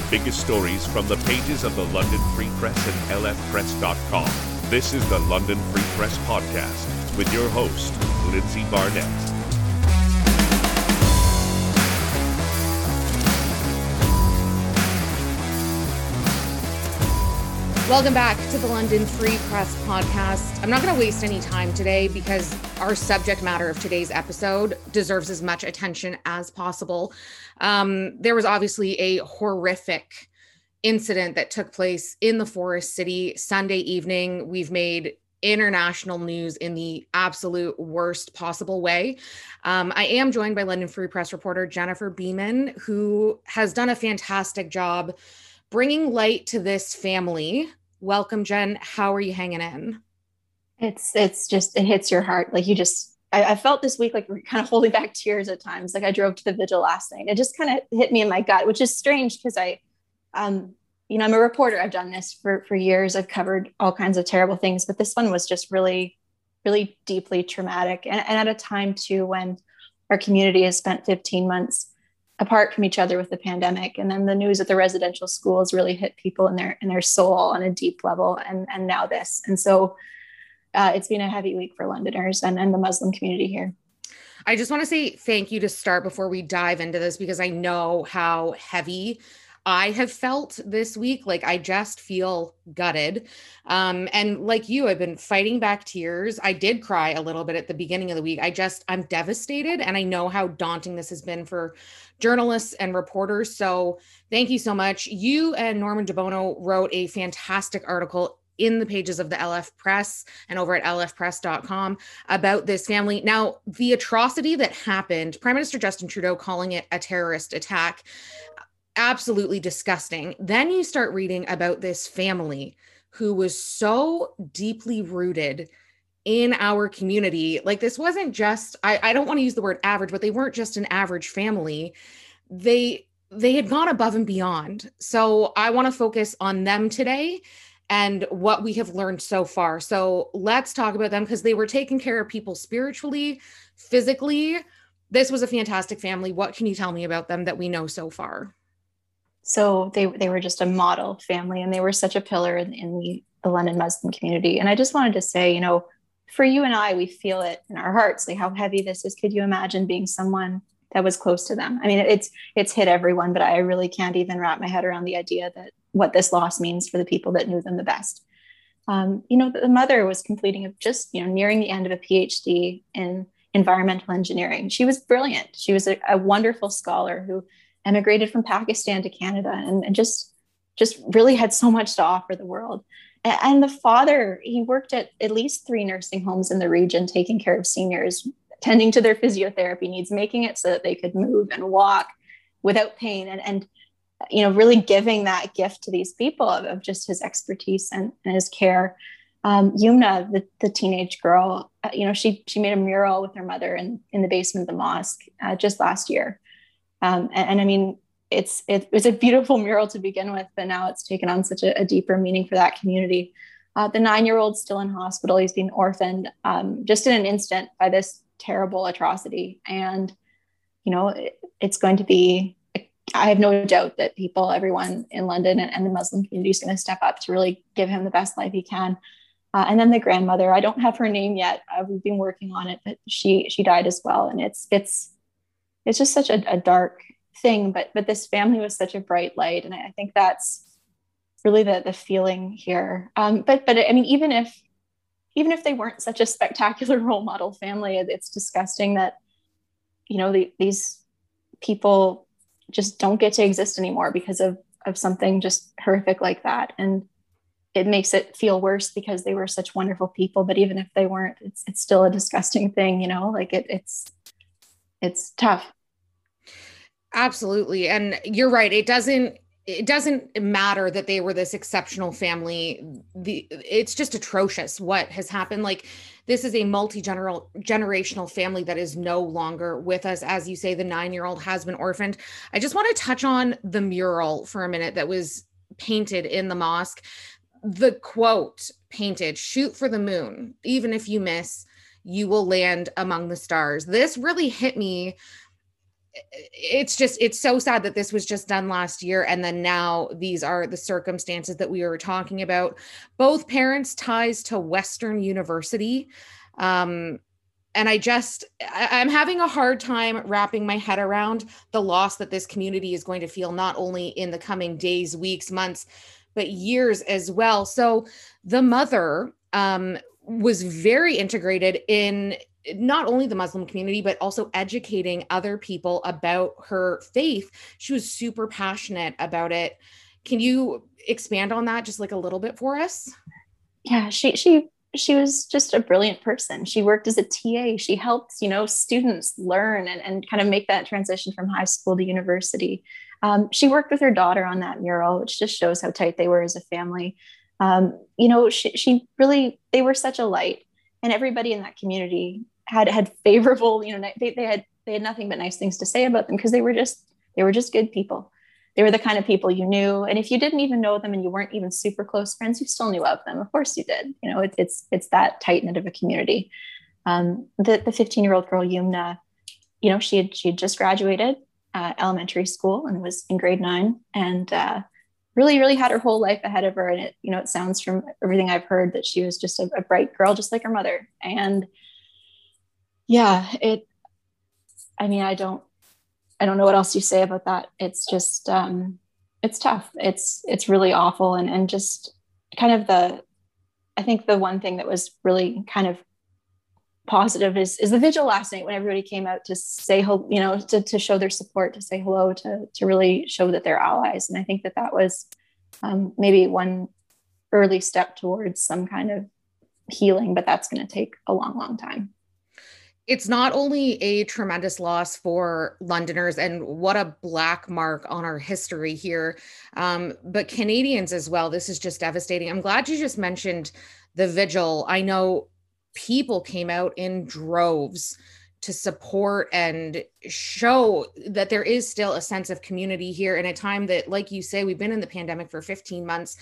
the biggest stories from the pages of the London Free Press and lfpress.com. This is the London Free Press Podcast with your host, Lindsay Barnett. Welcome back to the London Free Press podcast. I'm not going to waste any time today because our subject matter of today's episode deserves as much attention as possible. Um, there was obviously a horrific incident that took place in the Forest City Sunday evening. We've made international news in the absolute worst possible way. Um, I am joined by London Free Press reporter Jennifer Bieman, who has done a fantastic job bringing light to this family welcome jen. How are you hanging in? It's it's just it hits your heart. Like you just I, I felt this week like we're kind of holding back tears at times. Like i drove to the vigil last night. It just kind of hit me in my gut which is strange because i um you know i'm a reporter. I've done this for for years. I've covered all kinds of terrible things but this one was just really really deeply traumatic. And, and at a time too when our community has spent 15 months apart from each other with the pandemic. And then the news at the residential schools really hit people in their in their soul on a deep level and and now this. And so uh, it's been a heavy week for londoners and, and the muslim community here. I just want to say thank you to start before we dive into this because i know how heavy I have felt this week. Like I just feel gutted. Um, and like you, I've been fighting back tears. I did cry a little bit at the beginning of the week. I just, I'm devastated. And I know how daunting this has been for journalists and reporters. So thank you so much. You and Norman DeBono wrote a fantastic article in the pages of the LF Press and over at lfpress.com about this family. Now, the atrocity that happened, Prime Minister Justin Trudeau calling it a terrorist attack, absolutely disgusting. Then you start reading about this family who was so deeply rooted in our community. Like this wasn't just, I, I don't want to use the word average, but they weren't just an average family. They they had gone above and beyond. So I want to focus on them today and what we have learned so far. So let's talk about them because they were taking care of people spiritually, physically. This was a fantastic family. What can you tell me about them that we know so far? So they they were just a model family and they were such a pillar in, in the, the london muslim community. And i just wanted to say you know for you and i we feel it in our hearts like how heavy this is. Could you imagine being someone that was close to them? I mean it's it's hit everyone but i really can't even wrap my head around the idea that what this loss means for the people that knew them the best. Um, you know the mother was completing of just you know nearing the end of a phd in environmental engineering. She was brilliant. She was a, a wonderful scholar who emigrated from Pakistan to Canada and, and just just really had so much to offer the world. And the father, he worked at at least three nursing homes in the region, taking care of seniors, tending to their physiotherapy needs, making it so that they could move and walk without pain, and and you know really giving that gift to these people of, of just his expertise and, and his care. Um, Yumna, the, the teenage girl, uh, you know, she she made a mural with her mother in in the basement of the mosque uh, just last year, um, and, and, I mean, it's it, it's a beautiful mural to begin with, but now it's taken on such a, a deeper meaning for that community. Uh, the nine-year-old still in hospital. He's been orphaned um, just in an instant by this terrible atrocity, and you know it, it's going to be. I have no doubt that people, everyone in London and, and the Muslim community is going to step up to really give him the best life he can. Uh, and then the grandmother, I don't have her name yet. Uh, we've been working on it, but she she died as well, and it's it's it's just such a, a dark thing but but this family was such a bright light and i think that's really the the feeling here. Um, but but i mean even if even if they weren't such a spectacular role model family it's disgusting that you know the, these people just don't get to exist anymore because of of something just horrific like that. And it makes it feel worse because they were such wonderful people but even if they weren't it's it's still a disgusting thing you know? Like it, it's it's tough. Absolutely. And you're right. It doesn't it doesn't matter that they were this exceptional family. The it's just atrocious what has happened. Like this is a multi-general generational family that is no longer with us. As you say the 9-year-old has been orphaned. I just want to touch on the mural for a minute that was painted in the mosque. The quote painted shoot for the moon even if you miss you will land among the stars. This really hit me. It's just it's so sad that this was just done last year and then now these are the circumstances that we were talking about. Both parents ties to western university. Um, and i just i'm having a hard time wrapping my head around the loss that this community is going to feel not only in the coming days weeks months but years as well. So the mother um, was very integrated in not only the Muslim community, but also educating other people about her faith. She was super passionate about it. Can you expand on that just like a little bit for us? Yeah, she she she was just a brilliant person. She worked as a TA. She helped, you know, students learn and, and kind of make that transition from high school to university. Um, she worked with her daughter on that mural, which just shows how tight they were as a family. Um, you know, she, she really, they were such a light and everybody in that community had had favorable you know they, they had they had nothing but nice things to say about them because they were just they were just good people. They were the kind of people you knew and if you didn't even know them and you weren't even super close friends you still knew of them. Of course you did. You know it, it's it's that tight knit of a community. Um, the the 15 year old girl yumna you know she had she had just graduated uh, elementary school and was in grade nine and uh, really really had her whole life ahead of her. And it you know it sounds from everything i've heard that she was just a, a bright girl just like her mother. And yeah it i mean i don't i don't know what else you say about that. It's just um it's tough. It's it's really awful. And and just kind of the i think the one thing that was really kind of positive is is the vigil last night when everybody came out to say hello, you know to, to show their support to say hello to to really show that they're allies and i think that that was um, maybe one early step towards some kind of healing but that's going to take a long long time it's not only a tremendous loss for Londoners and what a black mark on our history here, um, but Canadians as well. This is just devastating. I'm glad you just mentioned the vigil. I know people came out in droves to support and show that there is still a sense of community here in a time that like you say we've been in the pandemic for 15 months.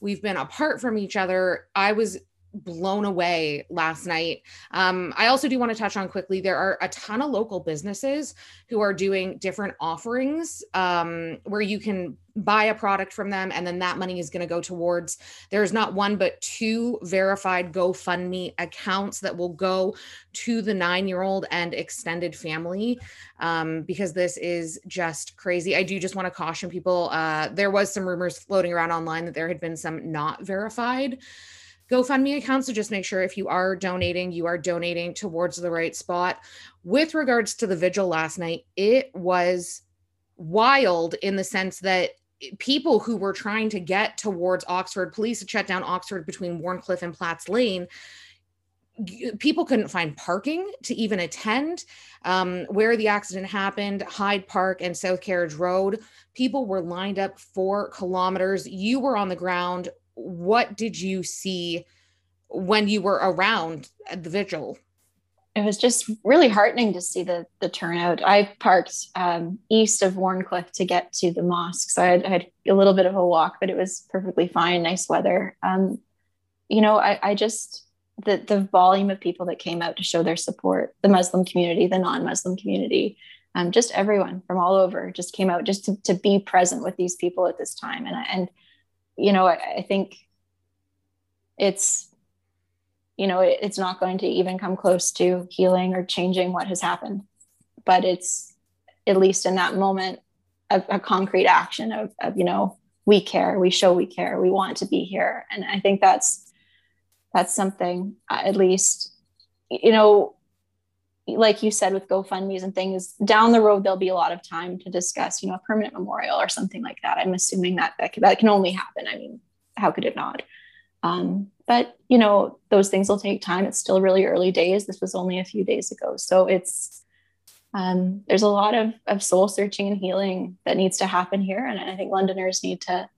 We've been apart from each other. I was blown away last night. Um, I also do want to touch on quickly there are a ton of local businesses who are doing different offerings um, where you can buy a product from them and then that money is going to go towards there's not one but two verified GoFundMe accounts that will go to the nine year old and extended family um, because this is just crazy. I do just want to caution people. Uh, there was some rumors floating around online that there had been some not verified GoFundMe account. So just make sure if you are donating, you are donating towards the right spot. With regards to the vigil last night, it was wild in the sense that people who were trying to get towards Oxford, police had shut down Oxford between Wharncliffe and Platts Lane. People couldn't find parking to even attend um, where the accident happened, Hyde Park and South Carriage Road. People were lined up four kilometers. You were on the ground what did you see when you were around the vigil? It was just really heartening to see the the turnout. I parked um, east of Wharncliffe to get to the mosque, so I had, I had, a little bit of a walk, but it was perfectly fine, nice weather. Um, you know, I, I just the the volume of people that came out to show their support, the Muslim community, the non-Muslim community, um, just everyone from all over just came out just to, to be present with these people at this time. And and you know, I, I think it's you know it, it's not going to even come close to healing or changing what has happened. But it's at least in that moment a, a concrete action of, of you know we care we show we care we want to be here. And i think that's that's something uh, at least you know like you said with gofundme's and things down the road there'll be a lot of time to discuss you know a permanent memorial or something like that. I'm assuming that that, that can only happen. I mean how could it not? Um, but you know those things will take time. It's still really early days. This was only a few days ago. So it's um, there's a lot of, of soul searching and healing that needs to happen here. And i think londoners need to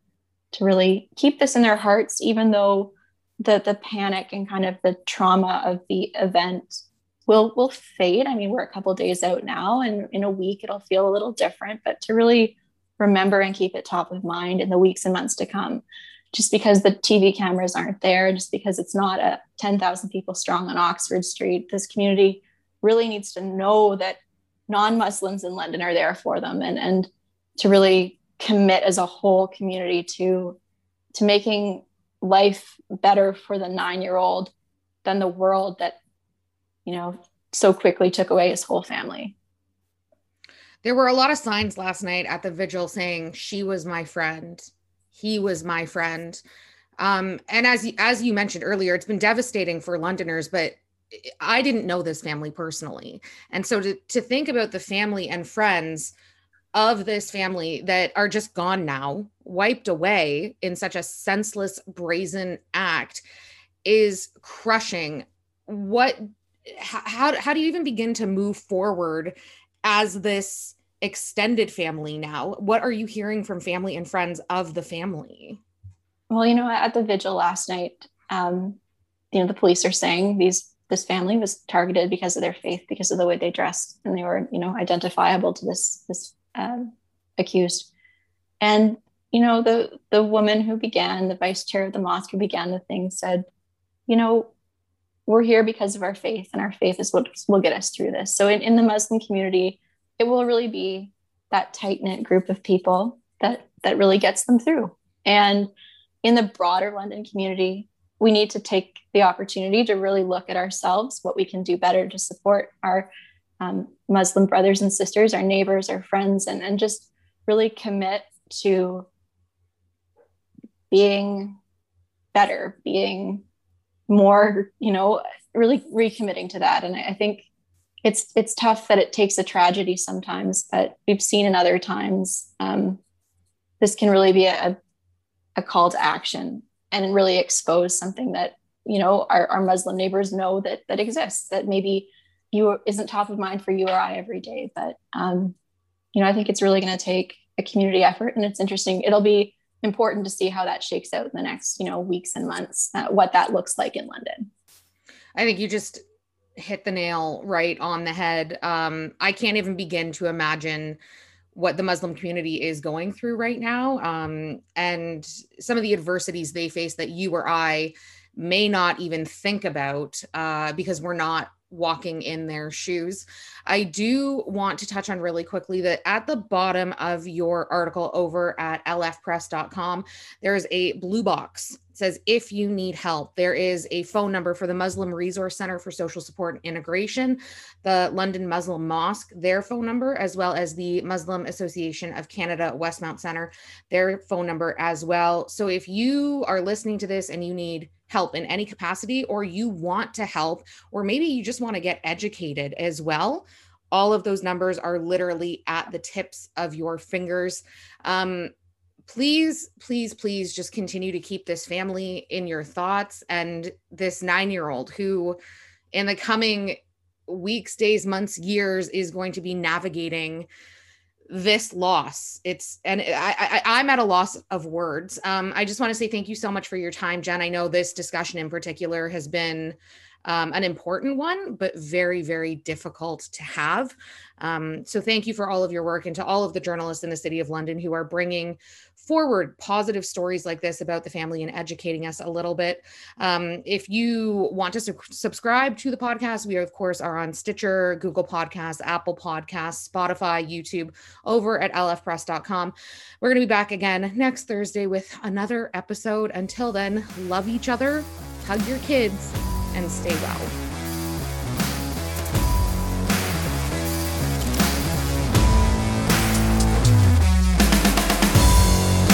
to really keep this in their hearts even though the the panic and kind of the trauma of the event will will fade. I mean, we're a couple days out now, and in a week it'll feel a little different. But to really remember and keep it top of mind in the weeks and months to come, just because the TV cameras aren't there, just because it's not a 10,000 people strong on Oxford Street, this community really needs to know that non-Muslims in London are there for them and and to really commit as a whole community to to making life better for the nine-year-old than the world that you know so quickly took away his whole family. There were a lot of signs last night at the vigil saying she was my friend. He was my friend. Um, and as as you mentioned earlier, it's been devastating for Londoners, but I didn't know this family personally. And so to, to think about the family and friends of this family that are just gone now, wiped away in such a senseless, brazen act is crushing. What, how, how do you even begin to move forward as this extended family now? What are you hearing from family and friends of the family? Well, you know, at the vigil last night, um, you know, the police are saying these this family was targeted because of their faith, because of the way they dressed, and they were, you know, identifiable to this this um, accused. And you know, the the woman who began, the vice chair of the mosque who began the thing, said, you know, we're here because of our faith, and our faith is what will get us through this. So in, in the Muslim community, it will really be that tight knit group of people that that really gets them through. And in the broader London community, we need to take the opportunity to really look at ourselves, what we can do better to support our um, Muslim brothers and sisters, our neighbors, our friends, and, and just really commit to being better, being more, you know, really recommitting to that. And I, think it's it's tough that it takes a tragedy sometimes, but we've seen in other times um, this can really be a, a call to action and really expose something that you know our, our muslim neighbors know that that exists that maybe you isn't top of mind for you or i every day but um, you know i think it's really going to take a community effort and it's interesting it'll be important to see how that shakes out in the next you know weeks and months uh, what that looks like in london. I think you just hit the nail right on the head. Um, i can't even begin to imagine what the Muslim community is going through right now. Um, and some of the adversities they face that you or I may not even think about uh, because we're not walking in their shoes. I do want to touch on really quickly that at the bottom of your article over at lfpress.com, there's a blue box. Says, if you need help, there is a phone number for the Muslim Resource Center for Social Support and Integration, the London Muslim Mosque, their phone number, as well as the Muslim Association of Canada Westmount Center, their phone number as well. So if you are listening to this and you need help in any capacity, or you want to help, or maybe you just want to get educated as well, all of those numbers are literally at the tips of your fingers. Um, please, please, please just continue to keep this family in your thoughts and this nine year old who, in the coming weeks, days, months, years, is going to be navigating this loss. It's and I, I am at a loss of words. Um i just want to say thank you so much for your time jen. I know this discussion in particular has been um, an important one, but very, very difficult to have. Um, so, thank you for all of your work and to all of the journalists in the City of London who are bringing forward positive stories like this about the family and educating us a little bit. Um, if you want to su- subscribe to the podcast, we, of course, are on Stitcher, Google Podcasts, Apple Podcasts, Spotify, YouTube, over at lfpress.com. We're going to be back again next Thursday with another episode. Until then, love each other, hug your kids and stay well.